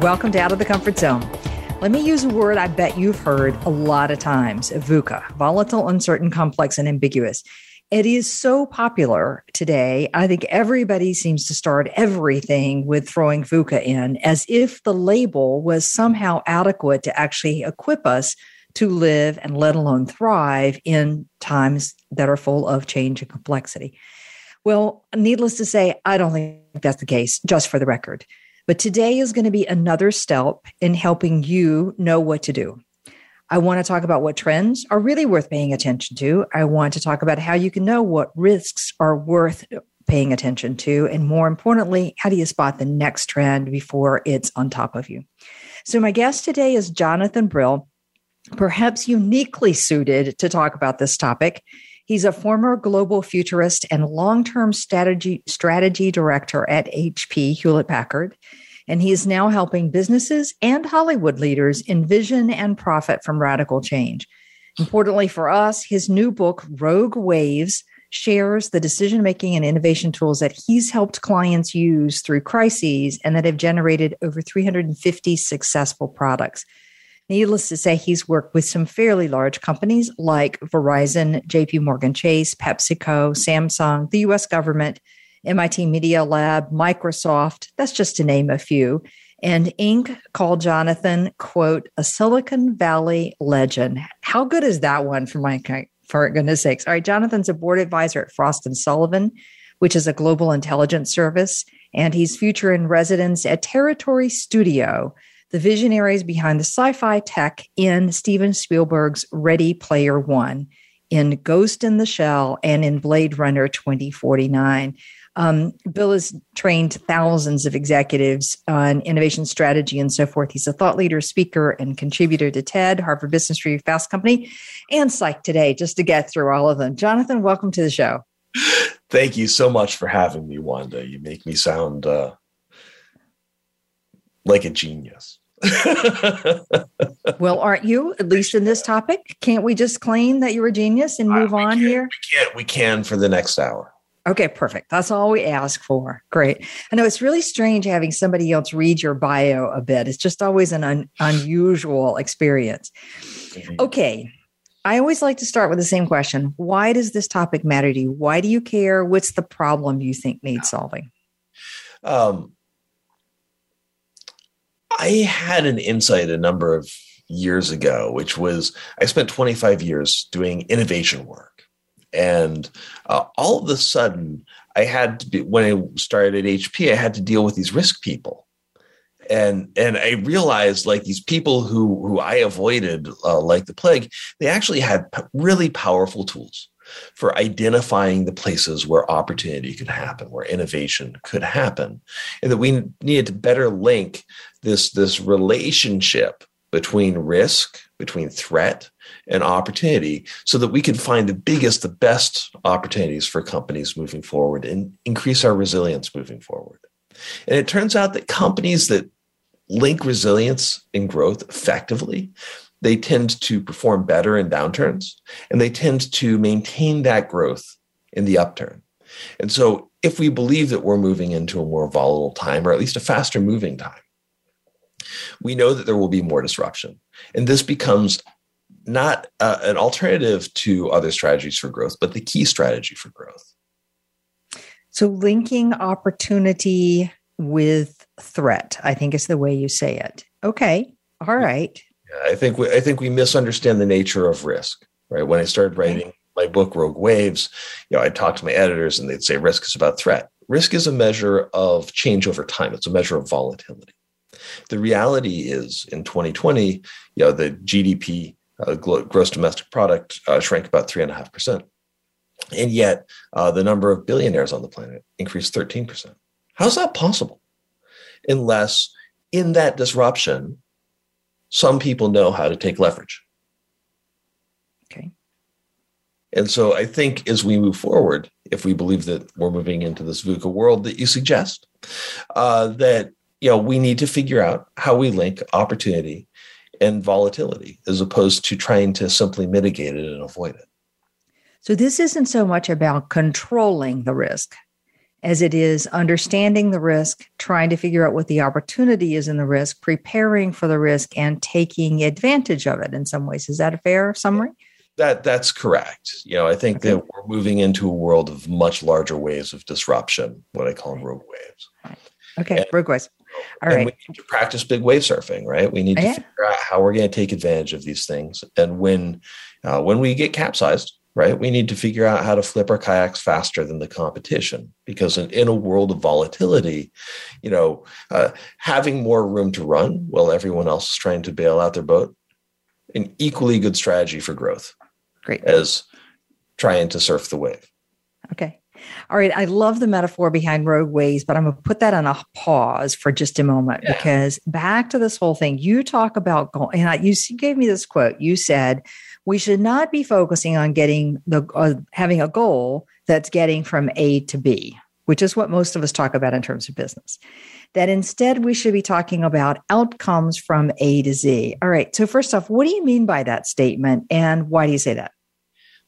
Welcome to Out of the Comfort Zone. Let me use a word I bet you've heard a lot of times VUCA, volatile, uncertain, complex, and ambiguous. It is so popular today. I think everybody seems to start everything with throwing VUCA in as if the label was somehow adequate to actually equip us to live and let alone thrive in times that are full of change and complexity. Well, needless to say, I don't think that's the case, just for the record. But today is going to be another step in helping you know what to do. I want to talk about what trends are really worth paying attention to. I want to talk about how you can know what risks are worth paying attention to. And more importantly, how do you spot the next trend before it's on top of you? So, my guest today is Jonathan Brill, perhaps uniquely suited to talk about this topic. He's a former global futurist and long-term strategy strategy director at HP Hewlett Packard, and he is now helping businesses and Hollywood leaders envision and profit from radical change. Importantly for us, his new book Rogue Waves shares the decision making and innovation tools that he's helped clients use through crises and that have generated over 350 successful products. Needless to say, he's worked with some fairly large companies like Verizon, JP Morgan Chase, PepsiCo, Samsung, the US government, MIT Media Lab, Microsoft. That's just to name a few. And Inc. called Jonathan, quote, a Silicon Valley legend. How good is that one for my for goodness sakes? All right, Jonathan's a board advisor at Frost and Sullivan, which is a global intelligence service, and he's future in residence at Territory Studio, the visionaries behind the sci fi tech in Steven Spielberg's Ready Player One, in Ghost in the Shell, and in Blade Runner 2049. Um, Brill has trained thousands of executives on innovation strategy and so forth. He's a thought leader, speaker, and contributor to TED, Harvard Business Review, Fast Company, and Psych Today, just to get through all of them. Jonathan, welcome to the show. Thank you so much for having me, Wanda. You make me sound uh, like a genius. well, aren't you? At least in this topic, can't we just claim that you're a genius and move uh, on can, here? We can. We can for the next hour. Okay, perfect. That's all we ask for. Great. I know it's really strange having somebody else read your bio a bit. It's just always an un- unusual experience. Mm-hmm. Okay. I always like to start with the same question. Why does this topic matter to you? Why do you care? What's the problem you think needs solving? Um, I had an insight a number of years ago, which was I spent 25 years doing innovation work. And uh, all of a sudden, I had to be, when I started at HP, I had to deal with these risk people. And, and I realized like these people who, who I avoided uh, like the plague, they actually had really powerful tools for identifying the places where opportunity could happen, where innovation could happen, and that we needed to better link this, this relationship between risk, between threat and opportunity, so that we can find the biggest, the best opportunities for companies moving forward and increase our resilience moving forward. And it turns out that companies that link resilience and growth effectively they tend to perform better in downturns and they tend to maintain that growth in the upturn. And so, if we believe that we're moving into a more volatile time, or at least a faster moving time, we know that there will be more disruption. And this becomes not uh, an alternative to other strategies for growth, but the key strategy for growth. So, linking opportunity with threat, I think is the way you say it. Okay. All right. Yeah, I think we, I think we misunderstand the nature of risk. Right. When I started writing my book Rogue Waves, you know, I talked to my editors and they'd say risk is about threat. Risk is a measure of change over time. It's a measure of volatility. The reality is in 2020, you know, the GDP, uh, gross domestic product, uh, shrank about three and a half percent, and yet uh, the number of billionaires on the planet increased 13 percent. How's that possible? Unless in that disruption, some people know how to take leverage. Okay. And so I think as we move forward, if we believe that we're moving into this VUCA world that you suggest, uh, that you know we need to figure out how we link opportunity and volatility as opposed to trying to simply mitigate it and avoid it. So this isn't so much about controlling the risk as it is understanding the risk, trying to figure out what the opportunity is in the risk, preparing for the risk, and taking advantage of it in some ways. Is that a fair summary? That that's correct. You know, I think okay. that we're moving into a world of much larger waves of disruption, what I call rogue waves. Okay, and, rogue waves. All right. We need to practice big wave surfing, right? We need to yeah. figure out how we're going to take advantage of these things, and when uh, when we get capsized, right? We need to figure out how to flip our kayaks faster than the competition because in, in a world of volatility, you know, uh, having more room to run while everyone else is trying to bail out their boat, an equally good strategy for growth. Great. As trying to surf the wave. Okay. All right. I love the metaphor behind rogue waves, but I'm going to put that on a pause for just a moment yeah. because back to this whole thing, you talk about, and I, you gave me this quote. You said, we should not be focusing on getting the uh, having a goal that's getting from A to B, which is what most of us talk about in terms of business. That instead we should be talking about outcomes from A to Z. All right. So first off, what do you mean by that statement, and why do you say that?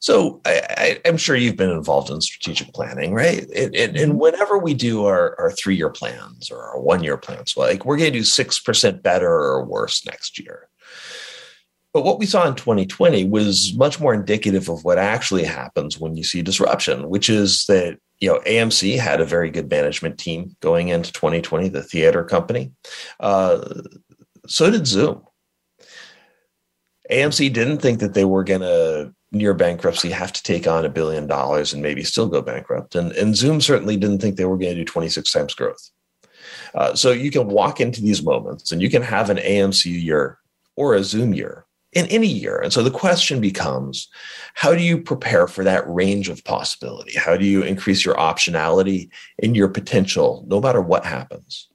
So I, am sure you've been involved in strategic planning, right? And, and, and mm-hmm. whenever we do our, our three-year plans or our one-year plans, like we're going to do six percent better or worse next year. But what we saw in 2020 was much more indicative of what actually happens when you see disruption, which is that you know AMC had a very good management team going into 2020, the theater company. Uh, so did Zoom. AMC didn't think that they were going to near bankruptcy have to take on a billion dollars and maybe still go bankrupt, and, and Zoom certainly didn't think they were going to do 26 times growth. Uh, so you can walk into these moments and you can have an AMC year or a Zoom year in any year. And so the question becomes how do you prepare for that range of possibility? How do you increase your optionality and your potential no matter what happens?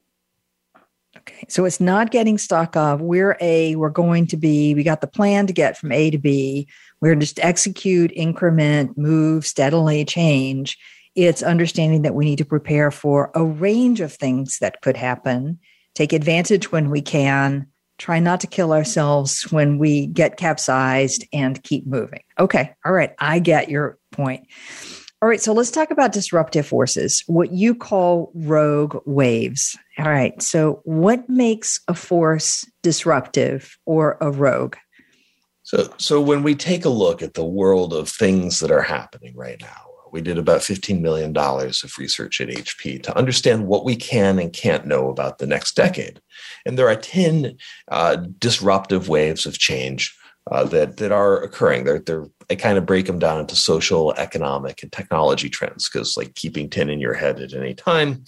Okay. So it's not getting stuck of we're A, we're going to be, we got the plan to get from A to B. We're just execute, increment, move, steadily change. It's understanding that we need to prepare for a range of things that could happen, take advantage when we can, try not to kill ourselves when we get capsized and keep moving. Okay. All right. I get your point. All right. So let's talk about disruptive forces, what you call rogue waves. All right. So, what makes a force disruptive or a rogue? So, so when we take a look at the world of things that are happening right now, we did about $15 million of research at HP to understand what we can and can't know about the next decade. And there are 10 uh, disruptive waves of change uh, that, that are occurring. They're, they're, I kind of break them down into social, economic, and technology trends because, like, keeping 10 in your head at any time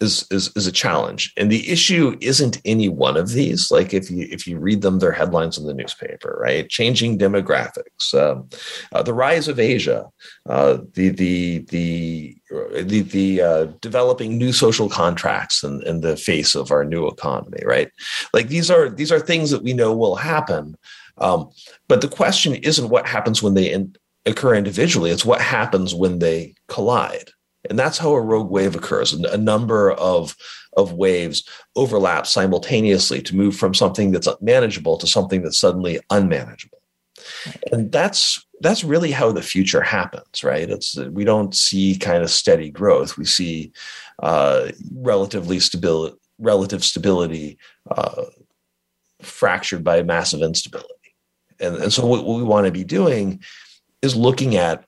is, is is a challenge. And the issue isn't any one of these. Like if you if you read them they're headlines in the newspaper right? Changing demographics um, uh, the rise of asia uh, the the the the, the uh, developing new social contracts in, in the face of our new economy right? Like these are these are things that we know will happen um, but the question isn't what happens when they in, occur individually. It's what happens when they collide and that's how a rogue wave occurs. A number of, of waves overlap simultaneously to move from something that's manageable to something that's suddenly unmanageable. And that's that's really how the future happens, right? It's we don't see kind of steady growth. We see uh, relatively stability, relative stability uh, fractured by massive instability. And, and so what we want to be doing is looking at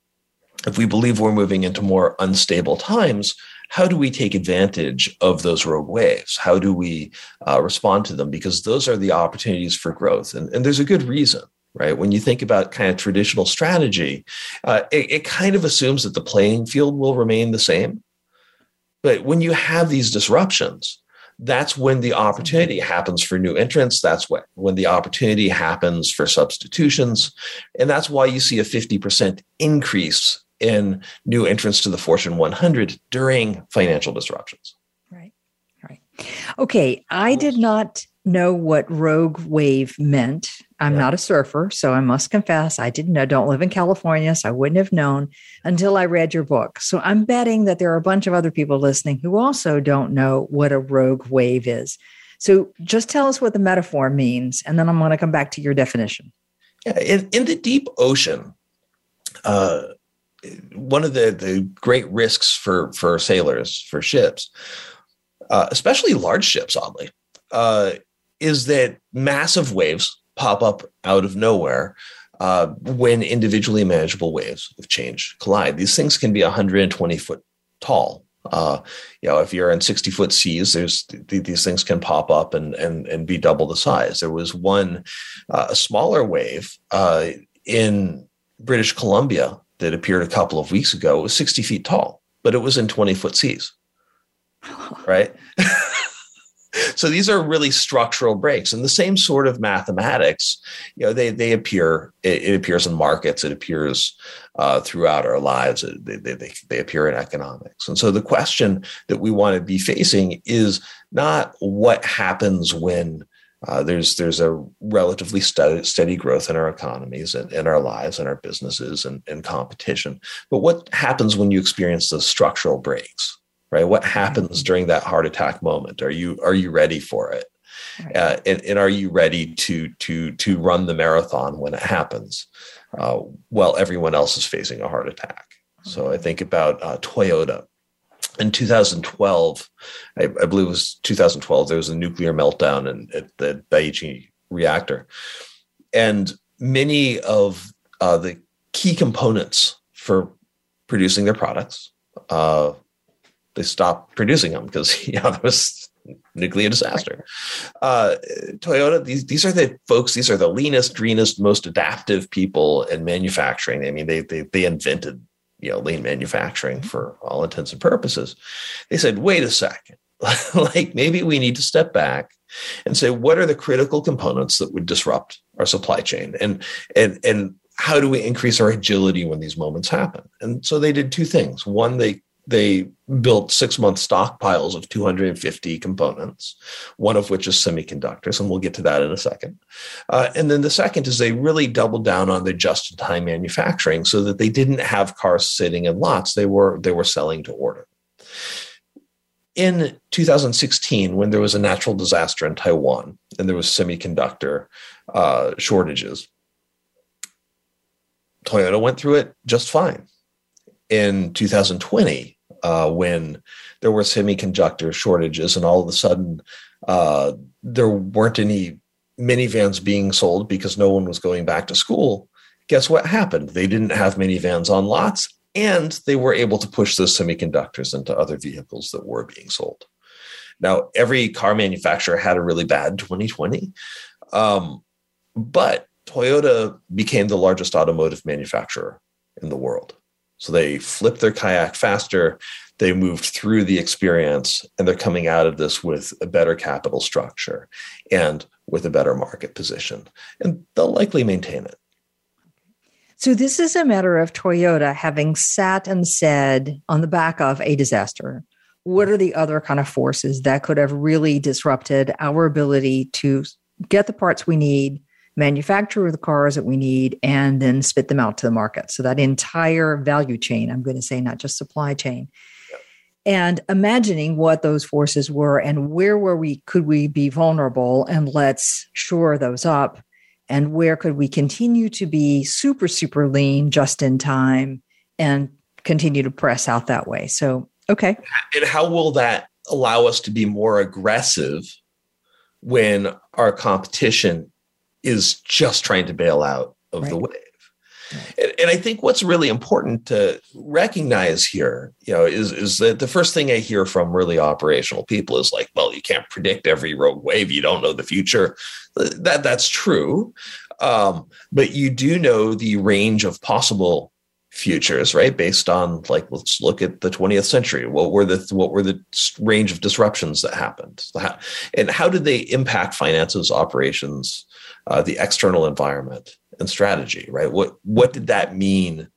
if we believe we're moving into more unstable times, how do we take advantage of those rogue waves? How do we uh, respond to them? Because those are the opportunities for growth. And, and there's a good reason, right? When you think about kind of traditional strategy, uh, it, it kind of assumes that the playing field will remain the same. But when you have these disruptions, that's when the opportunity happens for new entrants. That's when, when the opportunity happens for substitutions. And that's why you see a 50% increase in new entrants to the Fortune 100 during financial disruptions. Right, right. Okay, I did not know what rogue wave meant. I'm yeah. not a surfer, so I must confess I didn't know. Don't live in California, so I wouldn't have known until I read your book. So I'm betting that there are a bunch of other people listening who also don't know what a rogue wave is. So just tell us what the metaphor means, and then I'm going to come back to your definition. Yeah, in, in the deep ocean, uh, one of the, the great risks for for sailors for ships, uh, especially large ships, oddly, uh, is that massive waves pop up out of nowhere uh, when individually manageable waves of change collide. These things can be 120 foot tall. Uh, you know, if you're in 60 foot seas, there's th- these things can pop up and and and be double the size. There was one uh, a smaller wave uh, in British Columbia that appeared a couple of weeks ago. It was 60 feet tall, but it was in 20 foot seas. Right. so these are really structural breaks and the same sort of mathematics you know they they appear it, it appears in markets it appears uh, throughout our lives they, they, they appear in economics and so the question that we want to be facing is not what happens when uh, there's there's a relatively steady, steady growth in our economies and in our lives and our businesses and, and competition. But what happens when you experience those structural breaks? right? What happens during that heart attack moment? Are you are you ready for it? Uh, and, and, are you ready to to to run the marathon when it happens? Uh, while everyone else is facing a heart attack. So i think about uh, toyota in 2012 I, I, believe it was 2012 there was a nuclear meltdown in, at the daiichi reactor and many of uh, the key components for producing their products uh, they stopped producing them because know there was nuclear disaster. Uh, Toyota, these these are the folks. These are the leanest, greenest, most adaptive people in manufacturing. I mean, they they they invented you know lean manufacturing for all intents and purposes. They said, wait a second, like maybe we need to step back and say what are the critical components that would disrupt our supply chain and and and how do we increase our agility when these moments happen? And so they did two things. One, they they built six month stockpiles of 250 components, one of which is semiconductors, and we'll get to that in a second. Uh, and then the second is they really doubled down on their just in time manufacturing so that they didn't have cars sitting in lots; they were they were selling to order. In 2016, when there was a natural disaster in Taiwan and there was semiconductor uh, shortages, Toyota went through it just fine. In 2020, uh, when there were semiconductor shortages, and all of a sudden uh, there weren't any minivans being sold because no one was going back to school. Guess what happened? They didn't have minivans on lots, and they were able to push those semiconductors into other vehicles that were being sold. Now, every car manufacturer had a really bad 2020, um, but Toyota became the largest automotive manufacturer in the world. So they flipped their kayak faster. They moved through the experience and they're coming out of this with a better capital structure and with a better market position. And they'll likely maintain it. So, this is a matter of Toyota having sat and said on the back of a disaster, what are the other kind of forces that could have really disrupted our ability to get the parts we need manufacture the cars that we need and then spit them out to the market. So that entire value chain, I'm going to say, not just supply chain. And imagining what those forces were and where were we could we be vulnerable and let's shore those up and where could we continue to be super super lean just in time and continue to press out that way. So, okay. And how will that allow us to be more aggressive when our competition is just trying to bail out of right. the wave. And, and, I think what's really important to recognize here, you know, is is that the first thing I hear from really operational people is like, well, you can't predict every rogue wave. You don't know the future. That that's true, um, but you do know the range of possible futures, right? Based on like, let's look at the 20th century. What were the what were the range of disruptions that happened, and how did they impact finances, operations, uh, the external environment and strategy, right? What what did that mean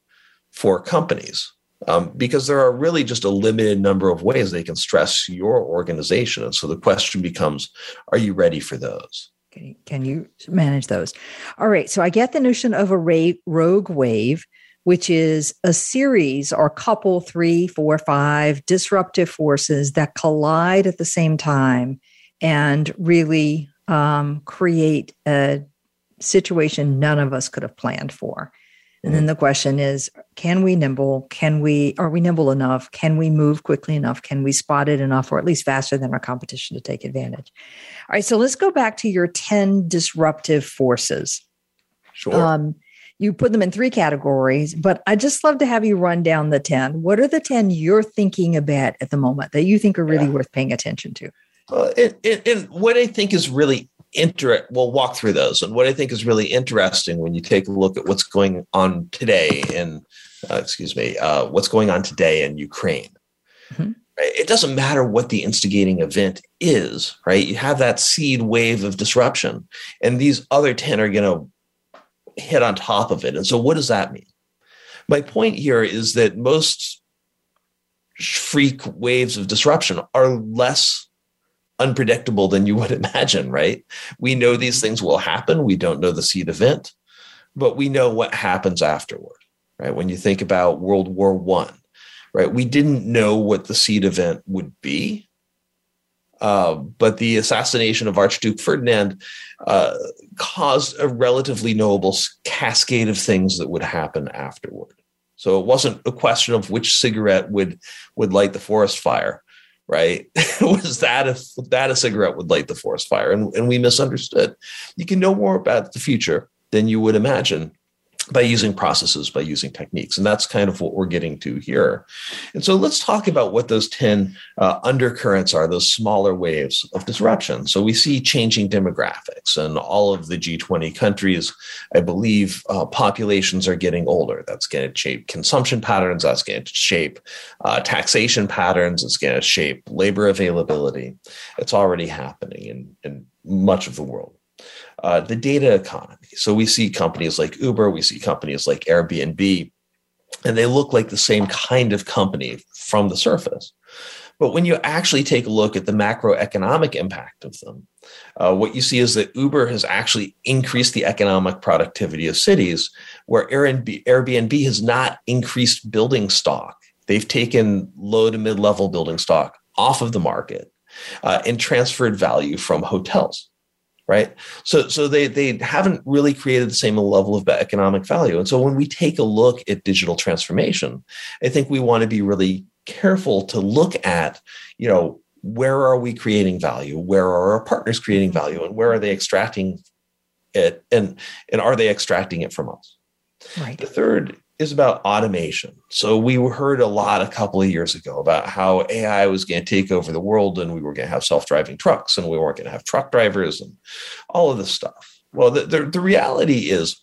for companies? um, because there are really just a limited number of ways they can stress your organization. And so the question becomes are you ready for those? Can you, can you manage those? All right. So I get the notion of a rogue wave, which is a series or couple, three, four, five disruptive forces that collide at the same time and really um, create a situation none of us could have planned for. And then the question is, can we nimble? Can we, are we nimble enough? Can we move quickly enough? Can we spot it enough or at least faster than our competition to take advantage? All right. So let's go back to your 10 disruptive forces. Sure. Um, you put them in three categories, but I just love to have you run down the 10. What are the 10 you're thinking about at the moment that you think are really yeah. worth paying attention to? Uh, and, and, and, what I think is really inter we'll walk through those and what i think is really interesting when you take a look at what's going on today in uh, excuse me uh, what's going on today in ukraine mm-hmm. right? it doesn't matter what the instigating event is right you have that seed wave of disruption and these other 10 are going to hit on top of it and so what does that mean my point here is that most freak waves of disruption are less unpredictable than you would imagine, right? We know these things will happen. We don't know the seed event, but we know what happens afterward, right? When you think about World War One, right? We didn't know what the seed event would be. Uh, but the assassination of Archduke Ferdinand uh, caused a relatively knowable cascade of things that would happen afterward. So it wasn't a question of which cigarette would would light the forest fire right? was that if that a cigarette would light the forest fire? And, and we misunderstood. You can know more about the future than you would imagine by using processes, by using techniques. And that's kind of what we're getting to here. And so let's talk about what those 10 uh, undercurrents are, those smaller waves of disruption. So we see changing demographics and all of the G20 countries, I believe uh, populations are getting older. That's going to shape consumption patterns. That's going to shape uh, taxation patterns. It's going to shape labor availability. It's already happening in, in much of the world uh, the data economy. So we see companies like Uber, we see companies like Airbnb, and they look like the same kind of company from the surface. But when you actually take a look at the macroeconomic impact of them, uh, what you see is that Uber has actually increased the economic productivity of cities, where Airbnb, Airbnb has not increased building stock. They've taken low to mid level building stock off of the market uh, and transferred value from hotels right? So so they they haven't really created the same level of economic value. And so when we take a look at digital transformation i think we want to be really careful to look at you know where are we creating value? Where are our partners creating value? And where are they extracting it? And and are they extracting it from us? Right. The third is about automation. So we heard a lot a couple of years ago about how AI was going to take over the world and we were going to have self-driving trucks and we weren't going to have truck drivers and all of this stuff. Well, the, the, the reality is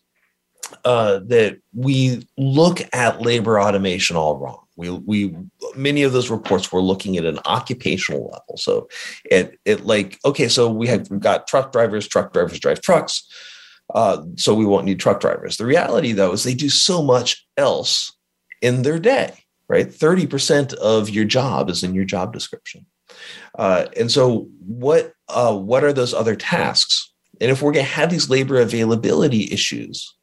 uh, that we look at labor automation all wrong. We, we many of those reports were looking at an occupational level. So it it like okay, so we have got truck drivers, truck drivers drive trucks uh, so we won't need truck drivers. The reality, though, is they do so much else in their day, right? 30% of your job is in your job description. Uh, and so, what uh, what are those other tasks? And if we're going to have these labor availability issues,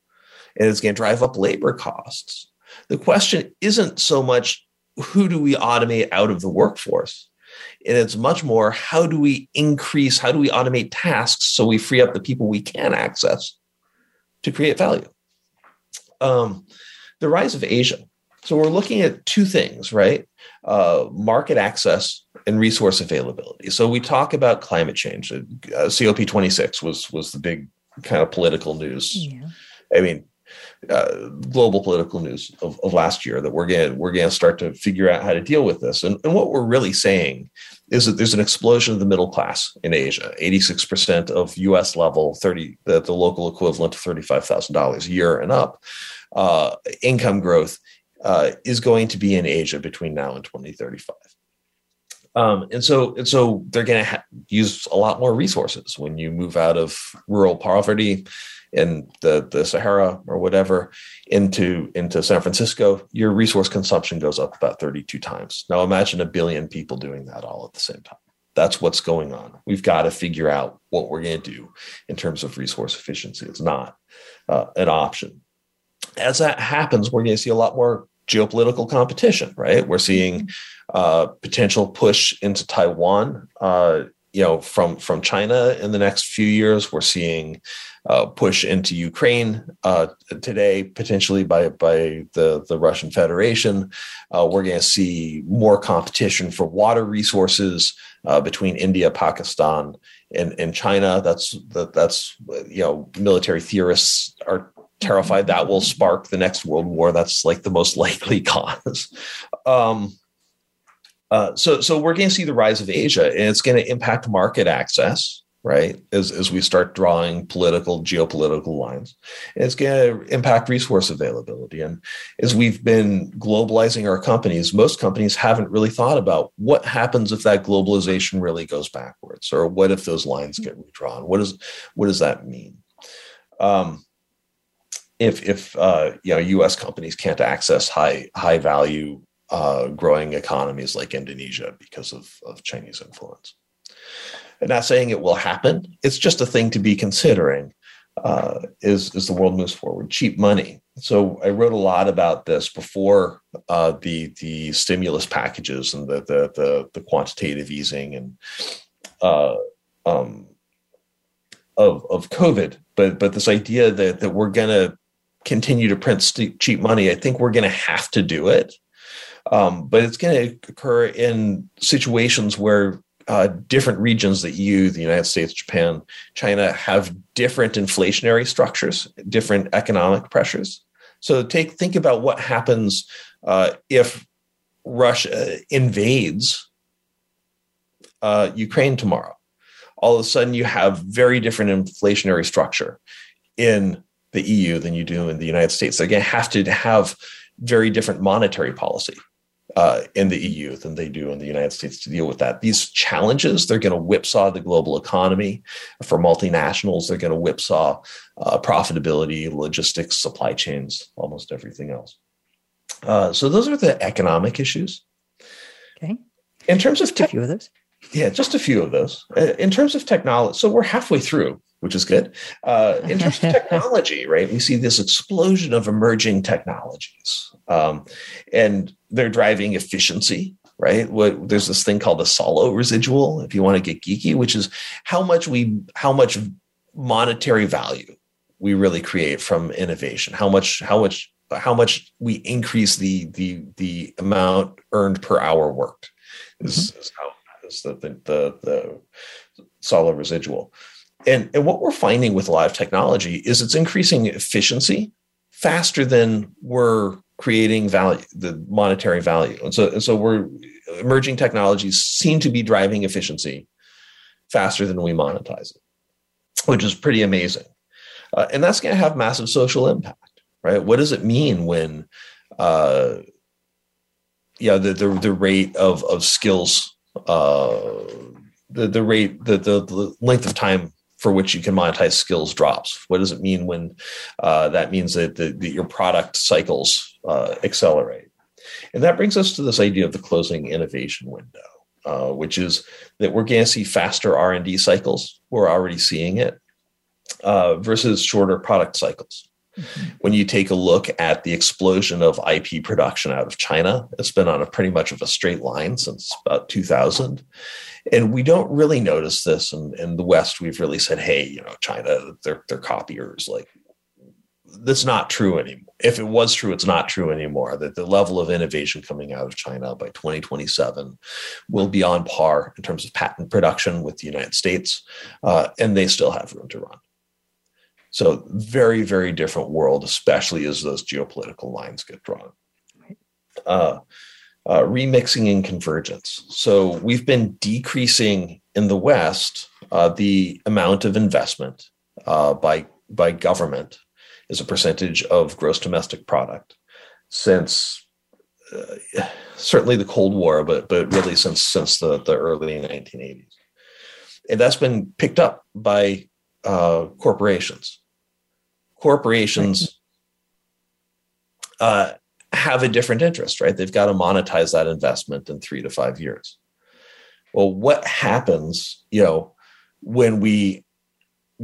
and it's going to drive up labor costs, the question isn't so much who do we automate out of the workforce, and it's much more how do we increase, how do we automate tasks so we free up the people we can access to create value. Um, the rise of Asia. So we're looking at two things, right? Uh, market access and resource availability. So we talk about climate change. Uh, COP26 was was the big kind of political news. Yeah. I mean, uh, global political news of, of, last year that we're going we're going to start to figure out how to deal with this. And, and what we're really saying is that there's an explosion of the middle class in Asia. 86% of US level 30 the, the local equivalent of $35,000 a year and up uh, income growth uh, is going to be in Asia between now and 2035. Um, and so, and so they're going to ha- use a lot more resources when you move out of rural poverty in the, the Sahara or whatever into, into San Francisco, your resource consumption goes up about 32 times. Now imagine a billion people doing that all at the same time. That's what's going on. We've got to figure out what we're going to do in terms of resource efficiency. It's not uh, an option. As that happens, we're going to see a lot more geopolitical competition, right? We're seeing uh, potential push into Taiwan, uh, you know, from from China in the next few years. We're seeing uh, push into Ukraine uh, today, potentially by by the the Russian Federation. Uh, we're going to see more competition for water resources uh, between India, Pakistan, and, and China. That's that, that's you know military theorists are terrified that will spark the next world war. That's like the most likely cause. Um, uh, so, so we're going to see the rise of Asia, and it's going to impact market access, right? As as we start drawing political, geopolitical lines, and it's going to impact resource availability. And as we've been globalizing our companies, most companies haven't really thought about what happens if that globalization really goes backwards, or what if those lines get redrawn. What does what does that mean? Um, if if uh, you know U.S. companies can't access high high value uh, growing economies like Indonesia because of, of Chinese influence. I'm not saying it will happen. It's just a thing to be considering uh, as, as the world moves forward. Cheap money. So I wrote a lot about this before uh, the the stimulus packages and the the the, the quantitative easing and uh, um, of of COVID. But but this idea that that we're gonna continue to print st- cheap money, I think we're going to have to do it. Um, but it's going to occur in situations where uh, different regions, the EU, the United States, Japan, China, have different inflationary structures, different economic pressures. So take think about what happens uh, if Russia invades uh, Ukraine tomorrow. All of a sudden, you have very different inflationary structure in the EU than you do in the United States. They're going to have to have very different monetary policy uh, in the EU than they do in the United States to deal with that. These challenges, they're going to whipsaw the global economy. For multinationals, they're going to whipsaw uh, profitability, logistics, supply chains, almost everything else. Uh, so those are the economic issues. Okay. In terms of te- a few of those. Yeah, just a few of those. Uh, in terms of technology, so we're halfway through which is good. Uh, in terms of technology, right, we see this explosion of emerging technologies, um, and they're driving efficiency. Right, what, there's this thing called the Solow residual. If you want to get geeky, which is how much we, how much monetary value we really create from innovation. How much, how much, how much we increase the the the amount earned per hour worked. Is, mm-hmm. is how is the the the, the Solow residual. And, and what we're finding with a lot of technology is it's increasing efficiency faster than we're creating value, the monetary value. And so, and so we're emerging technologies seem to be driving efficiency faster than we monetize it, which is pretty amazing. Uh, and that's going to have massive social impact, right? What does it mean when, uh, yeah, the, the, the rate of, of skills, uh, the, the rate, the, the, the length of time for which you can monetize skills drops. What does it mean when uh, that means that, the, that, your product cycles uh, accelerate? And that brings us to this idea of the closing innovation window, uh, which is that we're going to see faster R and D cycles. We're already seeing it uh, versus shorter product cycles. Mm-hmm. When you take a look at the explosion of IP production out of China, it's been on a pretty much of a straight line since about 2000. And we don't really notice this in, in the West. We've really said, hey, you know, China, they're, they're copiers. Like, that's not true anymore. If it was true, it's not true anymore. That the level of innovation coming out of China by 2027 will be on par in terms of patent production with the United States, uh, and they still have room to run. So, very, very different world, especially as those geopolitical lines get drawn. Uh, uh, remixing and convergence. So we've been decreasing in the West uh, the amount of investment uh, by by government as a percentage of gross domestic product since uh, certainly the Cold War, but but really since since the the early 1980s, and that's been picked up by uh, corporations. Corporations uh, have a different interest, right? They've got to monetize that investment in three to five years. Well, what happens, you know, when we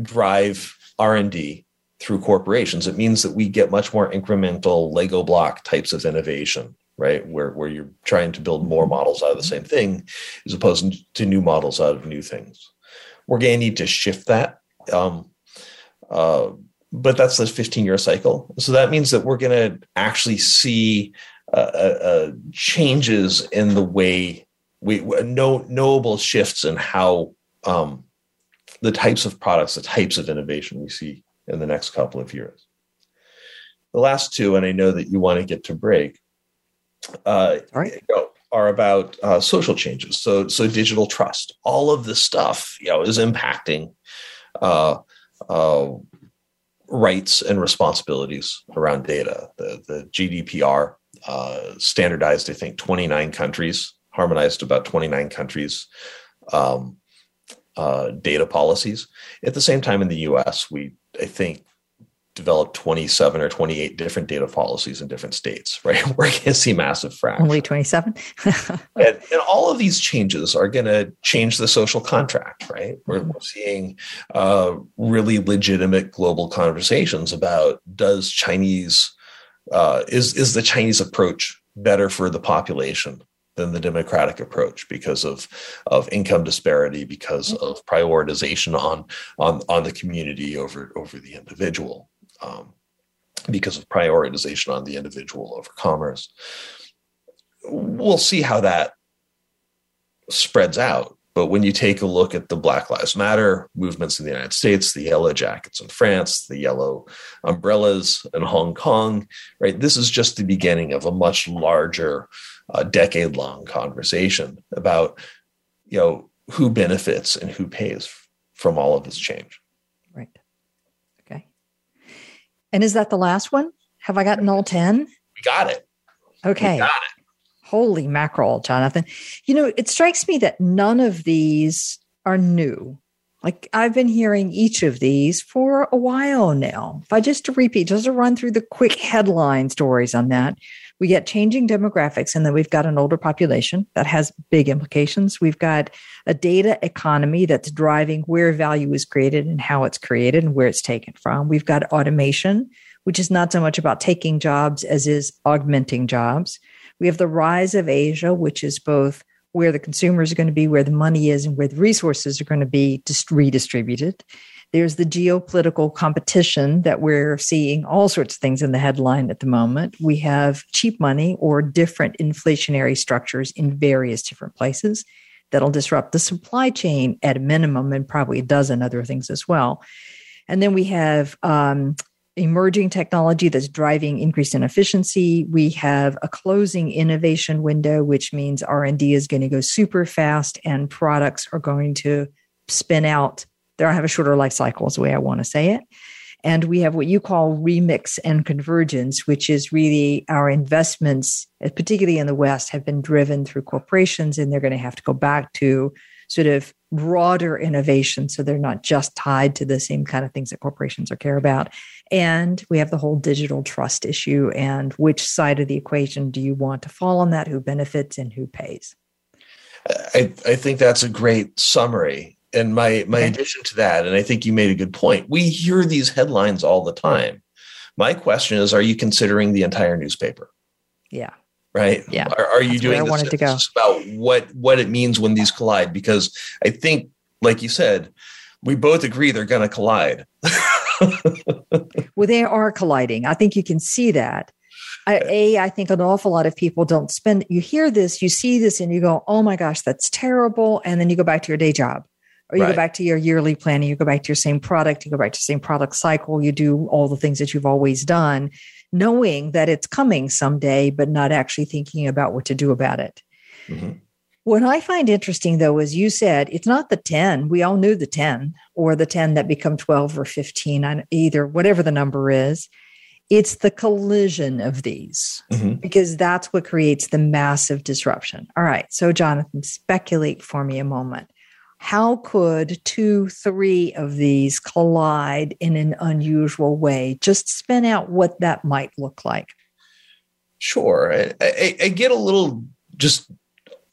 drive R and D through corporations? It means that we get much more incremental Lego block types of innovation right? Where where you're trying to build more models out of the same thing, as opposed to new models out of new things. We're going to need to shift that, um, uh, but that's this 15 year cycle. So that means that we're going to actually see uh, uh, uh, changes in the way we no knowable shifts in how um, the types of products, the types of innovation we see in the next couple of years. The last two, and I know that you want to get to break, uh, right. you know, are about uh, social changes. So, so digital trust, all of this stuff, you know, is impacting uh, uh, rights and responsibilities around data. The, the GDPR uh, standardized, I think, 29 countries, harmonized about 29 countries. Um, uh, data policies. At the same time, in the U.S., we I think develop 27 or 28 different data policies in different states, right? We're going to see massive fractions. Only 27. and, and, all of these changes are going to change the social contract, right? We're, mm-hmm. we're seeing uh, really legitimate global conversations about does Chinese, uh, is, is the Chinese approach better for the population? than the democratic approach because of of income disparity because mm-hmm. of prioritization on on on the community over over the individual um, because of prioritization on the individual over commerce. We'll see how that spreads out. But when you take a look at the Black Lives Matter movements in the United States, the yellow jackets in France, the yellow umbrellas in Hong Kong, right? This is just the beginning of a much larger, uh, decade long conversation about, you know, who benefits and who pays from all of this change. And is that the last one? Have I gotten all 10? We got it. Okay. We got it. Holy mackerel, Jonathan. You know, it strikes me that none of these are new. Like I've been hearing each of these for a while now. If I just to repeat, just to run through the quick headline stories on that, we get changing demographics and then we've got an older population that has big implications. We've got a data economy that's driving where value is created and how it's created and where it's taken from. We've got automation, which is not so much about taking jobs as is augmenting jobs. We have the rise of Asia, which is both where the consumers are going to be, where the money is, and where the resources are going to be just redistributed. There's the geopolitical competition that we're seeing all sorts of things in the headline at the moment. We have cheap money or different inflationary structures in various different places that'll disrupt the supply chain at a minimum and probably a dozen other things as well. And then we have um, emerging technology that's driving increased inefficiency. We have a closing innovation window, which means R&D is going to go super fast and products are going to spin out they have a shorter life cycle, is the way I want to say it. And we have what you call remix and convergence, which is really our investments, particularly in the West, have been driven through corporations, and they're going to have to go back to sort of broader innovation. So they're not just tied to the same kind of things that corporations are care about. And we have the whole digital trust issue and which side of the equation do you want to fall on that? Who benefits and who pays? I, I think that's a great summary and my my okay. addition to that and i think you made a good point we hear these headlines all the time. My question is are you considering the entire newspaper? Yeah. Right? Yeah. Are, are you doing I wanted to go. about what what it means when these collide? Because i think like you said we both agree they're going to collide. Well they are colliding. I think you can see that. I, a i think an awful lot of people don't spend you hear this you see this and you go oh my gosh that's terrible and then you go back to your day job or you right. go back to your yearly planning, you go back to your same product, you go back to the same product cycle, you do all the things that you've always done, knowing that it's coming someday, but not actually thinking about what to do about it. Mm-hmm. What I find interesting though is you said it's not the 10. We all knew the 10 or the 10 that become 12 or 15 on either, whatever the number is. It's the collision of these mm-hmm. because that's what creates the massive disruption. All right. So, Jonathan, speculate for me a moment. How could two, three of these collide in an unusual way? Just spin out what that might look like. Sure. I, I, I get a little just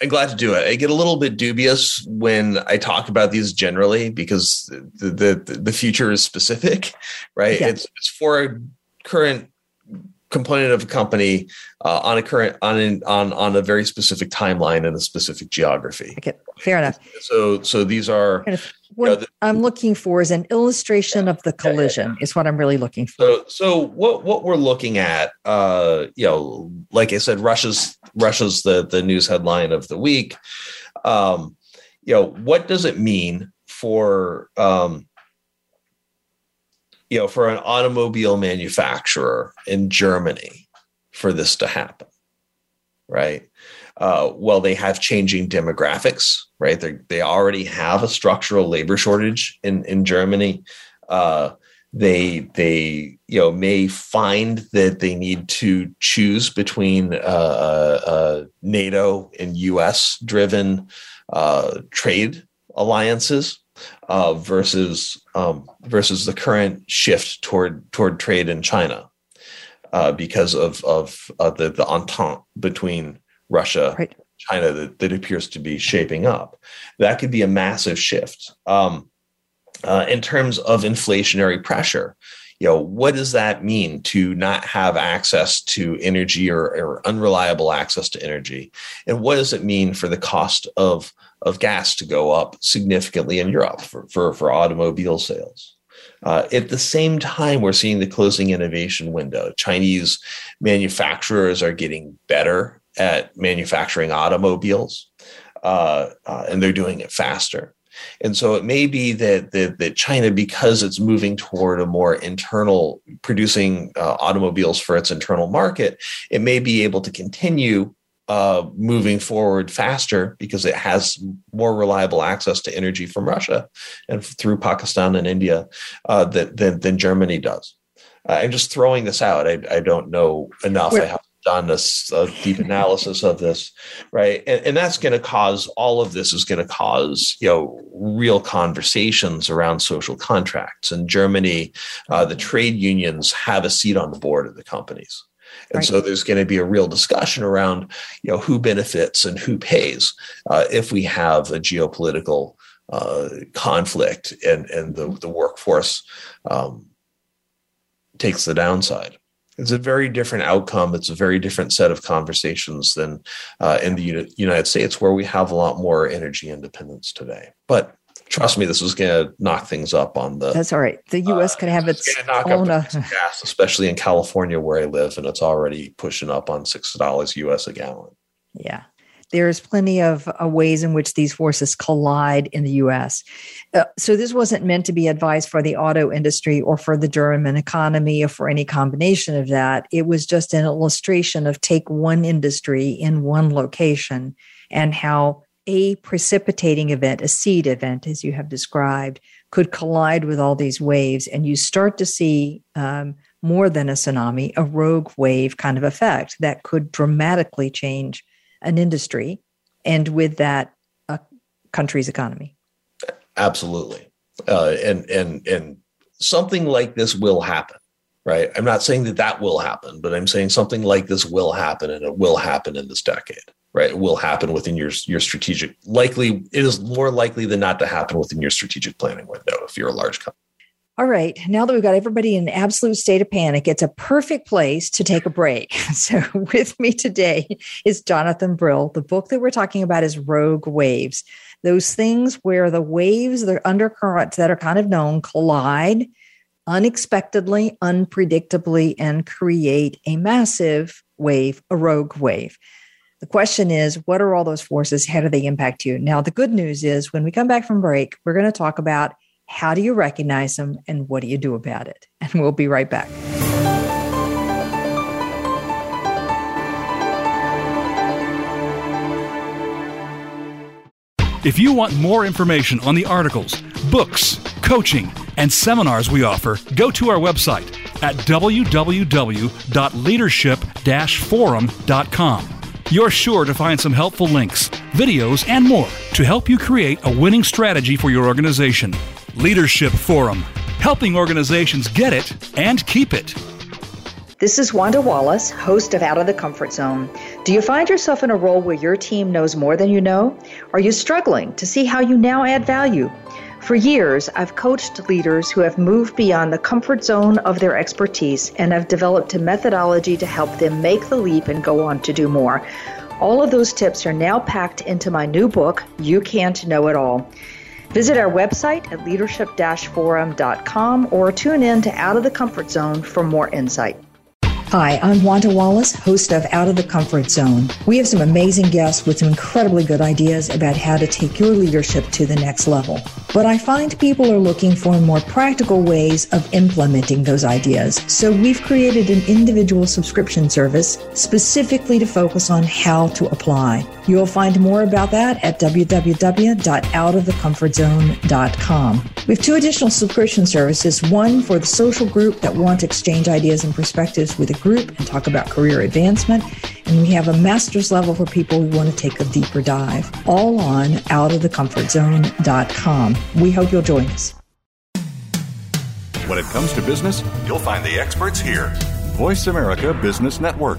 I'm glad to do it. I get a little bit dubious when I talk about these generally because the the, the future is specific, right? Yeah. It's it's for a current component of a company uh, on a current on an, on on a very specific timeline and a specific geography. Okay, fair enough. So so these are what you know, the, I'm looking for is an illustration yeah, of the collision. Yeah, yeah, is what I'm really looking for. So so what what we're looking at, uh, you know, like I said, Russia's Russia's the the news headline of the week. Um, you know, what does it mean for um, you know, for an automobile manufacturer in Germany for this to happen, right? Uh, well, they have changing demographics, right? They they already have a structural labor shortage in in Germany. Uh, they they you know may find that they need to choose between uh, uh, uh NATO and U.S. driven uh, trade alliances uh, versus um, versus the current shift toward toward trade in China uh, because of of uh, the the entente between Russia right. China that, that appears to be shaping up. That could be a massive shift um, uh, in terms of inflationary pressure. You know, what does that mean to not have access to energy or, or unreliable access to energy? And what does it mean for the cost of of gas to go up significantly in Europe for, for, for automobile sales. Uh, at the same time, we're seeing the closing innovation window. Chinese manufacturers are getting better at manufacturing automobiles, uh, uh, and they're doing it faster. And so it may be that, that, that China, because it's moving toward a more internal producing uh, automobiles for its internal market, it may be able to continue uh, moving forward faster because it has more reliable access to energy from Russia and through Pakistan and India uh, than, than, than, Germany does. Uh, I'm just throwing this out. I, I don't know enough. I haven't done this a deep analysis of this, right? And, and that's going to cause all of this is going to cause you know real conversations around social contracts. In Germany, uh, the trade unions have a seat on the board of the companies. And right. so there's going to be a real discussion around, you know, who benefits and who pays uh, if we have a geopolitical uh, conflict and and the the workforce um, takes the downside. It's a very different outcome. It's a very different set of conversations than uh, in the United States, where we have a lot more energy independence today. But trust me, this is going to knock things up on the. That's all right. The U.S. Uh, can have its own uh, gas, especially in California where I live, and it's already pushing up on six dollars U.S. a gallon. Yeah, there's plenty of uh, ways in which these forces collide in the U.S. Uh, so this wasn't meant to be advice for the auto industry or for the German economy or for any combination of that. It was just an illustration of take one industry in one location and how a precipitating event, a seed event, as you have described, could collide with all these waves, and you start to see um, more than a tsunami, a rogue wave kind of effect that could dramatically change an industry, and with that, a country's economy. Absolutely, uh, and and and something like this will happen right? I'm not saying that that will happen, but I'm saying something like this will happen and it will happen in this decade right It will happen within your your strategic likely it is more likely than not to happen within your strategic planning window if you're a large company all right now that we've got everybody in an absolute state of panic it's a perfect place to take a break so with me today is jonathan brill the book that we're talking about is rogue waves those things where the waves the undercurrents that are kind of known collide unexpectedly unpredictably and create a massive wave a rogue wave the question is, what are all those forces? How do they impact you? Now, the good news is when we come back from break, we're going to talk about how do you recognize them and what do you do about it? And we'll be right back. If you want more information on the articles, books, coaching, and seminars we offer, go to our website at www.leadership-forum.com. You're sure to find some helpful links, videos, and more to help you create a winning strategy for your organization. Leadership Forum, helping organizations get it and keep it. This is Wanda Wallace, host of Out of the Comfort Zone. Do you find yourself in a role where your team knows more than you know? Are you struggling to see how you now add value? For years, I've coached leaders who have moved beyond the comfort zone of their expertise and have developed a methodology to help them make the leap and go on to do more. All of those tips are now packed into my new book, You Can't Know It All. Visit our website at leadership forum.com or tune in to Out of the Comfort Zone for more insight. Hi, I'm Wanda Wallace, host of Out of the Comfort Zone. We have some amazing guests with some incredibly good ideas about how to take your leadership to the next level. But I find people are looking for more practical ways of implementing those ideas. So we've created an individual subscription service specifically to focus on how to apply. You'll find more about that at www.outofthecomfortzone.com. We have two additional subscription services, one for the social group that want to exchange ideas and perspectives with a group and talk about career advancement. And we have a master's level for people who want to take a deeper dive, all on outofthecomfortzone.com. We hope you'll join us. When it comes to business, you'll find the experts here. Voice America Business Network.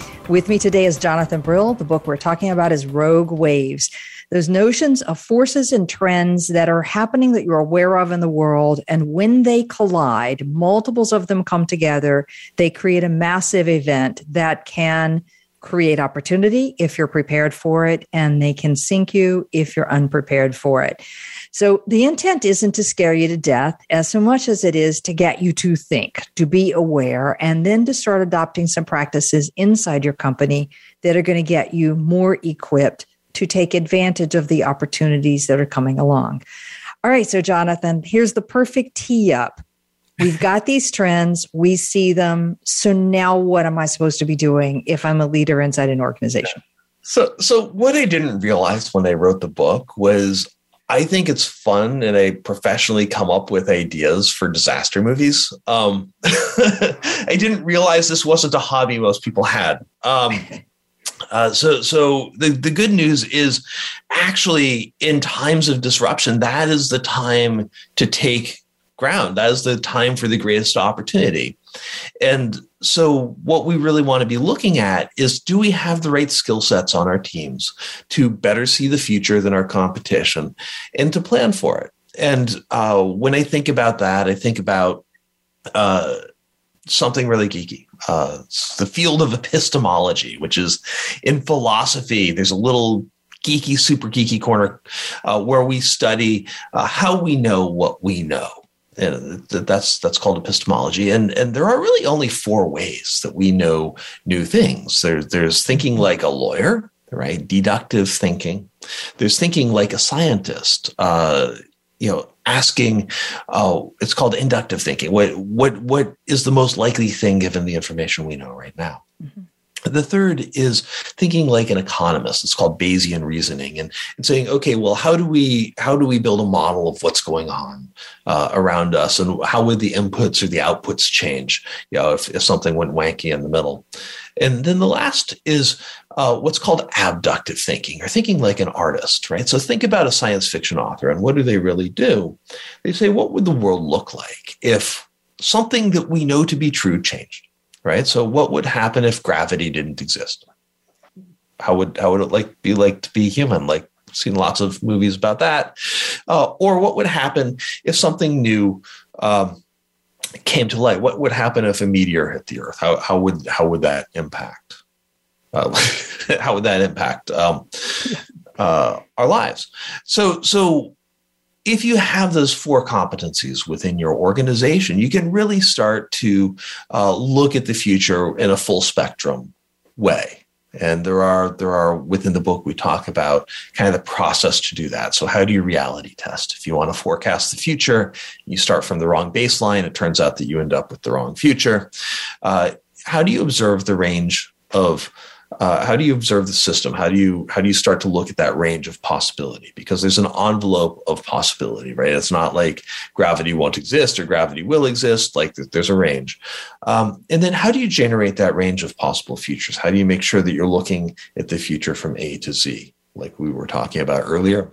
With me today is Jonathan Brill. The book we're talking about is Rogue Waves those notions of forces and trends that are happening that you're aware of in the world. And when they collide, multiples of them come together, they create a massive event that can create opportunity if you're prepared for it, and they can sink you if you're unprepared for it. So the intent isn't to scare you to death as so much as it is to get you to think, to be aware, and then to start adopting some practices inside your company that are going to get you more equipped to take advantage of the opportunities that are coming along. All right, so Jonathan, here's the perfect tee up. We've got these trends, we see them. So now what am I supposed to be doing if I'm a leader inside an organization? So so what I didn't realize when I wrote the book was I think it's fun and I professionally come up with ideas for disaster movies. Um, I didn't realize this wasn't a hobby most people had. Um, uh, so, so the, the good news is actually in times of disruption, that is the time to take ground. That is the time for the greatest opportunity. And so, what we really want to be looking at is do we have the right skill sets on our teams to better see the future than our competition and to plan for it? And uh, when I think about that, I think about uh, something really geeky. Uh, the field of epistemology, which is in philosophy. There's a little geeky, super geeky corner uh, where we study uh, how we know what we know. That's that's called epistemology, and and there are really only four ways that we know new things. There's there's thinking like a lawyer, right? Deductive thinking. There's thinking like a scientist. Uh, you know, asking, oh, it's called inductive thinking. What what what is the most likely thing given the information we know right now? Mm-hmm. The third is thinking like an economist. It's called Bayesian reasoning, and, and saying, okay, well, how do we how do we build a model of what's going on uh, around us, and how would the inputs or the outputs change? You know, if, if something went wanky in the middle. And then the last is uh, what's called abductive thinking, or thinking like an artist, right? So think about a science fiction author, and what do they really do? They say, what would the world look like if something that we know to be true changed? Right? So what would happen if gravity didn't exist? How would how would it like be like to be human? Like seen lots of movies about that. Uh, or what would happen if something new um, came to light? What would happen if a meteor hit the Earth? How how would how would that impact? Uh, how would that impact um, uh, our lives? So so if you have those four competencies within your organization, you can really start to uh, look at the future in a full spectrum way. And there are there are within the book we talk about kind of the process to do that. So how do you reality test? If you want to forecast the future, you start from the wrong baseline. It turns out that you end up with the wrong future. Uh, how do you observe the range of uh, how do you observe the system? How do you how do you start to look at that range of possibility? Because there's an envelope of possibility right? It's not like gravity won't exist or gravity will exist. Like there's a range. Um, and then how do you generate that range of possible futures? How do you make sure that you're looking at the future from a to z like we were talking about earlier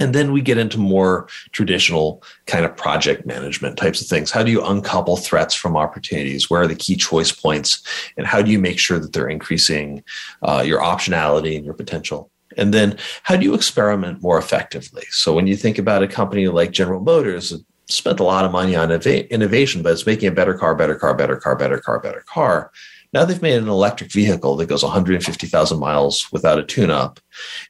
and then we get into more traditional kind of project management types of things. How do you uncouple threats from opportunities? Where are the key choice points? And how do you make sure that they're increasing uh, your optionality and your potential? And then how do you experiment more effectively? So when you think about a company like General Motors, spent a lot of money on innovation, but it's making a better car, better car, better car, better car, better car. Now they've made an electric vehicle that goes 150,000 miles without a tune up.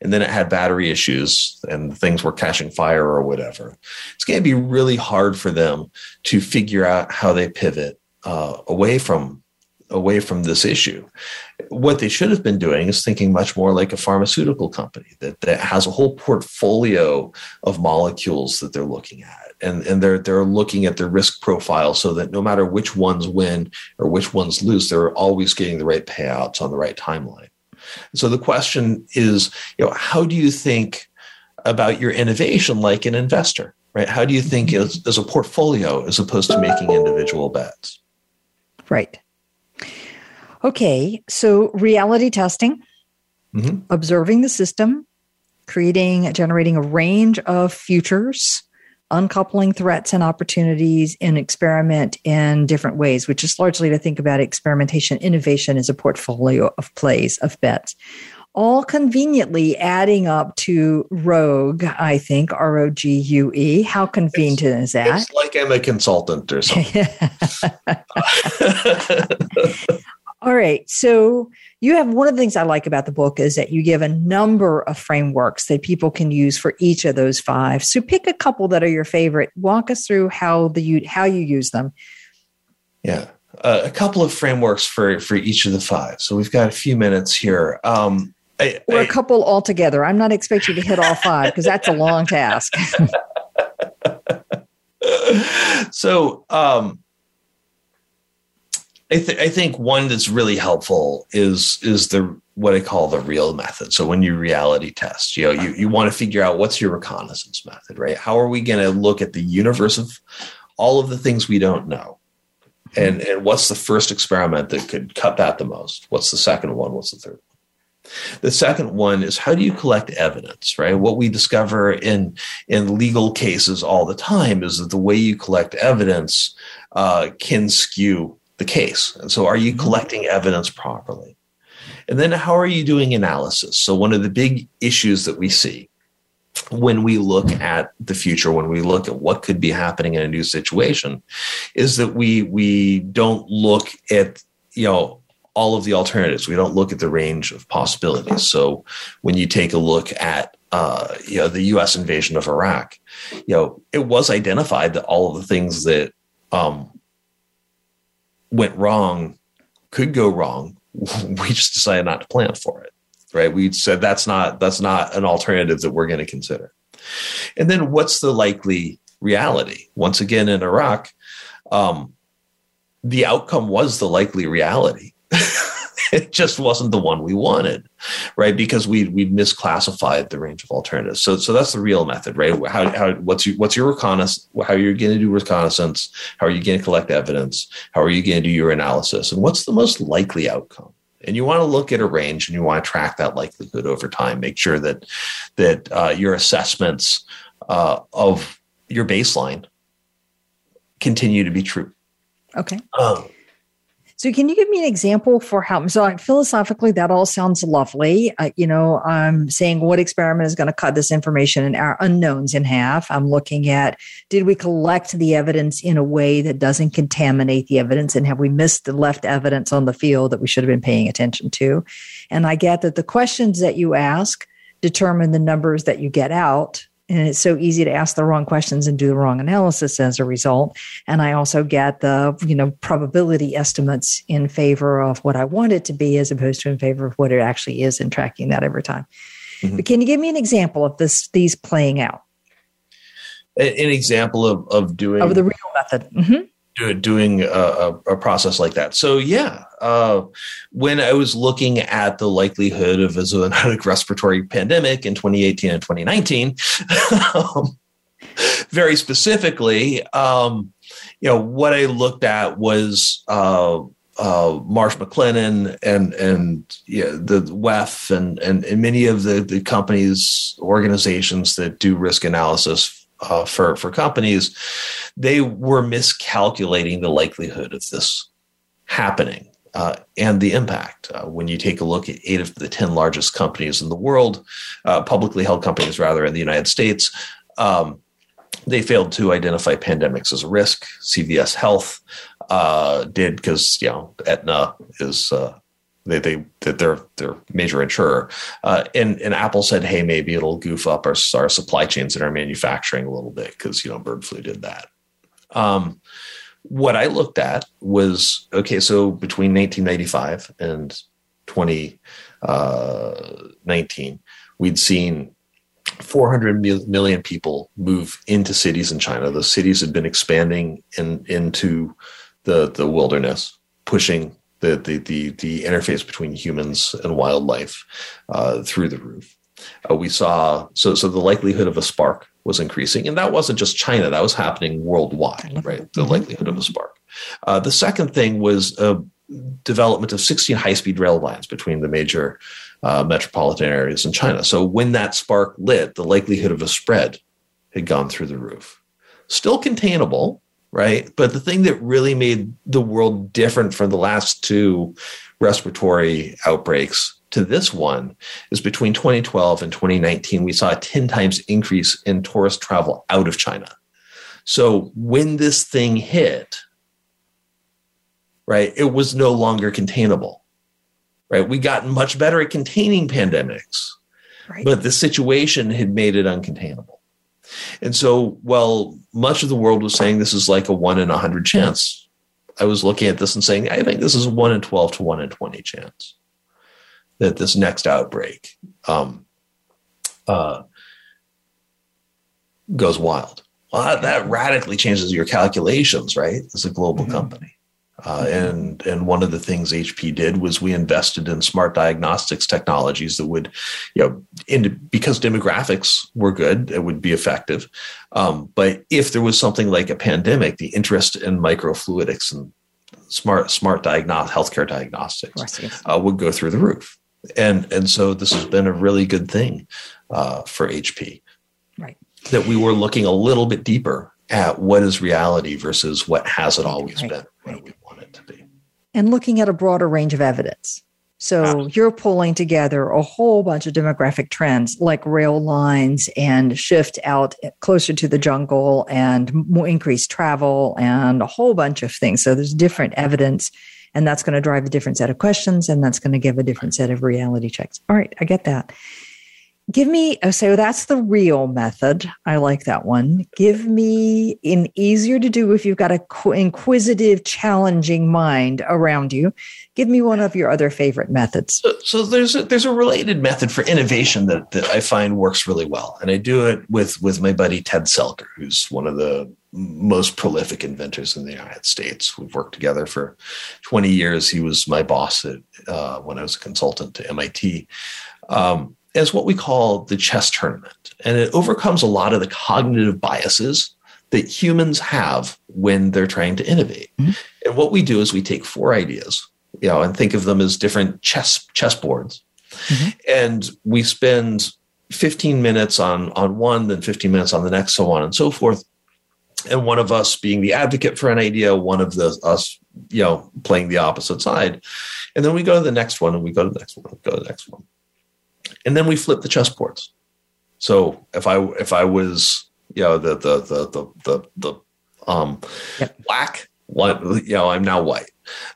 And then it had battery issues and things were catching fire or whatever. It's going to be really hard for them to figure out how they pivot uh, away from away from this issue. What they should have been doing is thinking much more like a pharmaceutical company that, that has a whole portfolio of molecules that they're looking at and and they're they're looking at their risk profile so that no matter which ones win or which ones lose, they're always getting the right payouts on the right timeline. So the question is, you know, how do you think about your innovation like an investor, right? How do you think mm-hmm. as, as a portfolio as opposed to making individual bets? Right. Okay, so reality testing, mm-hmm. observing the system, creating, generating a range of futures uncoupling threats and opportunities and experiment in different ways, which is largely to think about experimentation, innovation as a portfolio of plays, of bets. All conveniently adding up to Rogue, I think, R O G U E. How convenient it's, is that? It's like I'm a consultant or something. All right. So you have one of the things I like about the book is that you give a number of frameworks that people can use for each of those five. So pick a couple that are your favorite. Walk us through how the you how you use them. Yeah. Uh, a couple of frameworks for for each of the five. So we've got a few minutes here. Um, I, or a couple altogether. I'm not expecting you to hit all five because that's a long task. so um, I, th- I think one that's really helpful is is the what I call the real method. So when you reality test, you know, you, you want to figure out what's your reconnaissance method, right? How are we going to look at the universe of all of the things we don't know? And and what's the first experiment that could cut that the most? What's the second one? What's the third one? The second one is how do you collect evidence, right? What we discover in in legal cases all the time is that the way you collect evidence uh, can skew the case. And so, are you mm-hmm. collecting evidence properly? And then, how are you doing analysis? So, one of the big issues that we see when we look at the future, when we look at what could be happening in a new situation, is that we we don't look at you know all of the alternatives. We don't look at the range of possibilities. So, when you take a look at uh, you know the U.S. invasion of Iraq, you know it was identified that all of the things that um, went wrong could go wrong. We just decided not to plan for it. Right. We said that's not that's not an alternative that we're going to consider. And then what's the likely reality? Once again in Iraq, um, the outcome was the likely reality. it just wasn't the one we wanted, right? Because we we misclassified the range of alternatives. So so that's the real method, right? How, how what's your what's your reconnaissance? How are you're going to do reconnaissance? How are you going to collect evidence? How are you going to do your analysis? And what's the most likely outcome? And you want to look at a range, and you want to track that likelihood over time. Make sure that that uh, your assessments uh, of your baseline continue to be true. Okay. Um, so, can you give me an example for how? So, like, philosophically, that all sounds lovely. Uh, you know, I'm saying what experiment is going to cut this information and our unknowns in half. I'm looking at did we collect the evidence in a way that doesn't contaminate the evidence, and have we missed the left evidence on the field that we should have been paying attention to? And I get that the questions that you ask determine the numbers that you get out and it's so easy to ask the wrong questions and do the wrong analysis as a result. And i also get the you know probability estimates in favor of what i want it to be as opposed to in favor of what it actually is and tracking that over time. Mm-hmm. but can you give me an example of this these playing out? An example of of doing of the real method. Mm-hmm doing a, a, process like that. So yeah, uh, when I was looking at the likelihood of a zoonotic respiratory pandemic in 2018 and 2019, um, very specifically, um, you know, what I looked at was uh, uh, Marsh McLennan and and yeah, the WEF and, and and many of the the companies organizations that do risk analysis uh, for for companies, they were miscalculating the likelihood of this happening uh, and the impact. Uh, when you take a look at eight of the ten largest companies in the world, uh, publicly held companies rather in the United States. Um, they failed to identify pandemics as a risk. CVS Health uh, did because you know Aetna is uh, they they that they're their major insurer. Uh, and and Apple said, hey, maybe it'll goof up our our supply chains and our manufacturing a little bit because you know bird flu did that. Um, what I looked at was okay. So between 1995 and 2019, uh, we'd seen 400 million people move into cities in China. Those cities had been expanding in, into the the wilderness, pushing the the the, the interface between humans and wildlife uh, through the roof. Uh, we saw so so the likelihood of a spark was increasing, and that wasn't just China; that was happening worldwide. Right, the likelihood of a spark. Uh, the second thing was a development of 16 high-speed rail lines between the major uh, metropolitan areas in China. So when that spark lit, the likelihood of a spread had gone through the roof. Still containable, right? But the thing that really made the world different from the last two respiratory outbreaks to this one is between 2012 and 2019, we saw a 10 times increase in tourist travel out of China. So when this thing hit, right, it was no longer containable, right? We got much better at containing pandemics, right. but the situation had made it uncontainable. And so, while much of the world was saying this is like a one in a hundred chance, I was looking at this and saying, I think this is one in 12 to one in 20 chance that this next outbreak um, uh, goes wild. Well, that, that, radically changes your calculations, right? As a global mm-hmm. company. Uh, and and one of the things HP did was we invested in smart diagnostics technologies that would, you know, in, because demographics were good, it would be effective. Um, but if there was something like a pandemic, the interest in microfluidics and smart smart diagnostic healthcare diagnostics uh, would go through the roof. And and so this has been a really good thing uh, for HP. Right. That we were looking a little bit deeper at what is reality versus what has it always right. been. Right to be. And looking at a broader range of evidence. So ah. you're pulling together a whole bunch of demographic trends like rail lines and shift out closer to the jungle and more increased travel and a whole bunch of things. So there's different evidence and that's going to drive a different set of questions and that's going to give a different set of reality checks. All right, I get that give me uh, so that's the real method. I like that one. Give me an easier to do if you've got a inquisitive challenging mind around you. Give me one of your other favorite methods. So, so there's a, there's a related method for innovation that, that i find works really well. And i do it with with my buddy ted selker who's one of the most prolific inventors in the united states. We've worked together for 20 years. He was my boss at, uh, when i was a consultant to mit um, as what we call the chess tournament. And it overcomes a lot of the cognitive biases that humans have when they're trying to innovate. Mm-hmm. And what we do is we take four ideas, you know, and think of them as different chess chess boards. Mm-hmm. And we spend 15 minutes on on one, then 15 minutes on the next, so on and so forth. And one of us being the advocate for an idea, one of the us, you know, playing the opposite side. And then we go to the next one and we go to the next one, go to the next one and then we flip the chessboards. So if I if I was you know the the the the the, the um, yep. black One, you know, I'm now white.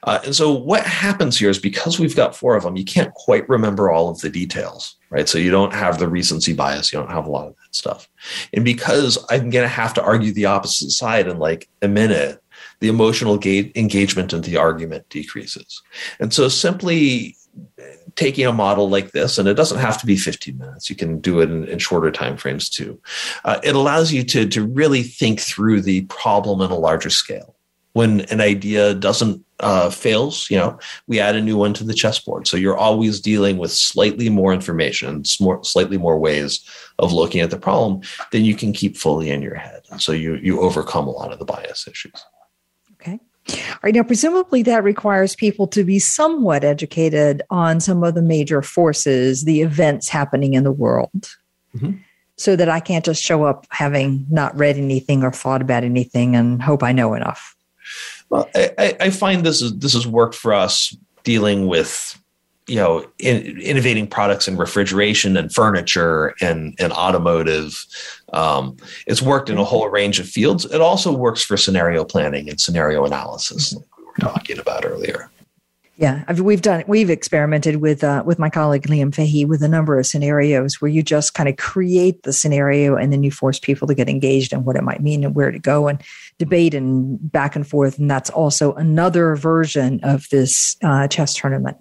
Uh, and so what happens here is because we've got four of them, you can't quite remember all of the details, right? So you don't have the recency bias, you don't have a lot of that stuff. And because I'm going to have to argue the opposite side in like a minute, the emotional ga- engagement in the argument decreases. And so simply taking a model like this, and it doesn't have to be 15 minutes, you can do it in, in shorter time frames too. Uh, it allows you to, to really think through the problem in a larger scale. When an idea doesn't uh, fails, you know, we add a new one to the chessboard. So you're always dealing with slightly more information, slightly more ways of looking at the problem than you can keep fully in your head. And So you you overcome a lot of the bias issues. All right. Now, presumably that requires people to be somewhat educated on some of the major forces, the events happening in the world. Mm-hmm. So that I can't just show up having not read anything or thought about anything and hope I know enough. Well, I, I find this is this has worked for us dealing with you know in, innovating products in refrigeration and furniture and and automotive um, it's worked in a whole range of fields it also works for scenario planning and scenario analysis like we were talking about earlier yeah, we've done we've experimented with uh, with my colleague Liam Fahey with a number of scenarios where you just kind of create the scenario and then you force people to get engaged in what it might mean and where to go and debate and back and forth. And that's also another version of this uh, chess tournament.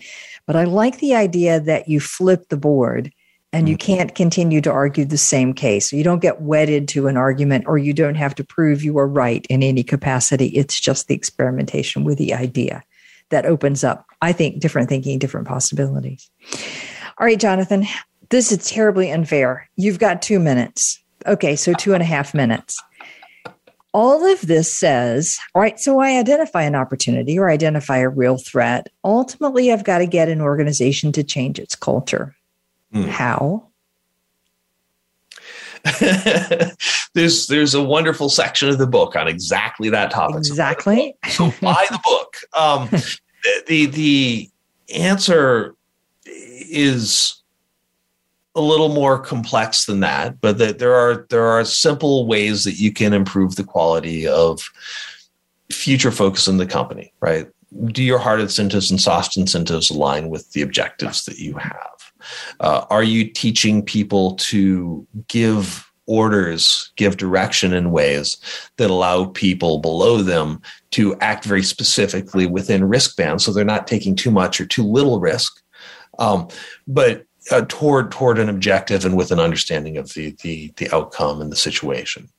But I like the idea that you flip the board and you mm-hmm. can't continue to argue the same case. You don't get wedded to an argument or you don't have to prove you are right in any capacity. It's just the experimentation with the idea that opens up, I think, different thinking, different possibilities. All right, Jonathan, this is terribly unfair. You've got two minutes. Okay, so two and a half minutes. All of this says, all right, so I identify an opportunity or identify a real threat. Ultimately, I've got to get an organization to change its culture. Mm. How? there's there's a wonderful section of the book on exactly that topic. Exactly. So, so buy the book. Um, the the answer is a little more complex than that, but that there are there are simple ways that you can improve the quality of future focus in the company. Right? Do your hard incentives and soft incentives align with the objectives that you have? Uh, are you teaching people to give orders, give direction in ways that allow people below them to act very specifically within risk bands, so they're not taking too much or too little risk, um, but uh, toward toward an objective and with an understanding of the, the the outcome and the situation.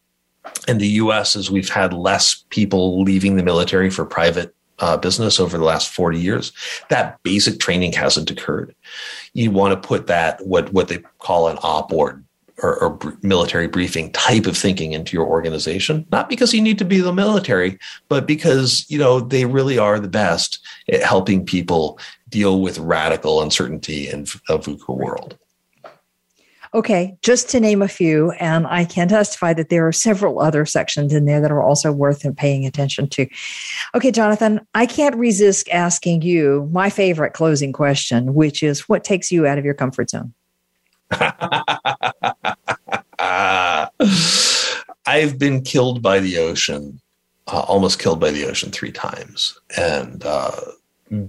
In the U.S., as we've had less people leaving the military for private uh, business over the last 40 years, that basic training hasn't occurred. You want to put that what what they call an op board or, or, military briefing type of thinking into your organization not because you need to be the military but because you know they really are the best at helping people deal with radical uncertainty in a VUCA world Okay, just to name a few, and I can testify that there are several other sections in there that are also worth paying attention to. Okay, Jonathan, I can't resist asking you my favorite closing question, which is what takes you out of your comfort zone? I've been killed by the ocean, uh, almost killed by the ocean three times. And uh,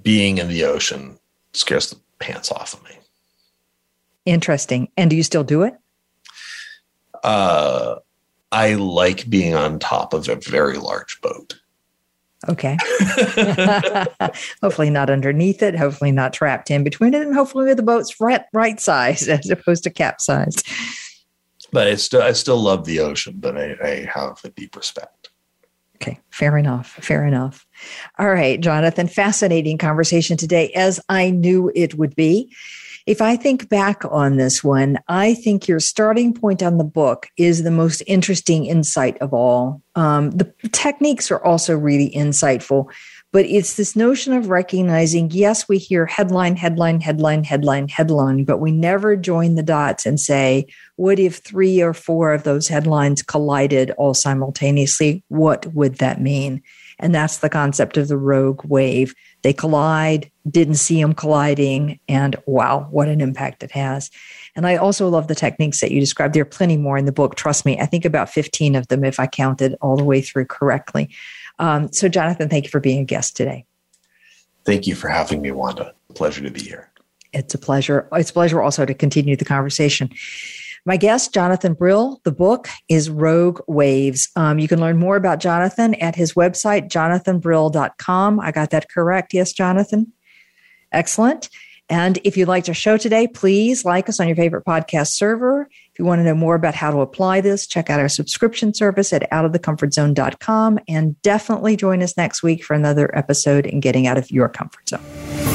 being in the ocean scares the pants off of me. Interesting. And do you still do it? Uh, I like being on top of a very large boat. Okay. hopefully not underneath it. Hopefully not trapped in between it, and hopefully the boat's right right size as opposed to capsized. But I still I still love the ocean, but I, I have a deep respect. Okay, fair enough. Fair enough. All right, Jonathan. Fascinating conversation today, as I knew it would be. If I think back on this one, I think your starting point on the book is the most interesting insight of all. Um, the techniques are also really insightful, but it's this notion of recognizing yes, we hear headline, headline, headline, headline, headline, but we never join the dots and say, what if three or four of those headlines collided all simultaneously? What would that mean? And that's the concept of the rogue wave. They collide, didn't see them colliding, and wow, what an impact it has. And I also love the techniques that you described. There are plenty more in the book. Trust me, I think about 15 of them if I counted all the way through correctly. Um, so, Jonathan, thank you for being a guest today. Thank you for having me, Wanda. Pleasure to be here. It's a pleasure. It's a pleasure also to continue the conversation. My guest, Jonathan Brill, the book is Rogue Waves. Um, you can learn more about Jonathan at his website, jonathanbrill.com. I got that correct. Yes, Jonathan? Excellent. And if you'd like to show today, please like us on your favorite podcast server. If you want to know more about how to apply this, check out our subscription service at outofthecomfortzone.com and definitely join us next week for another episode in getting out of your comfort zone.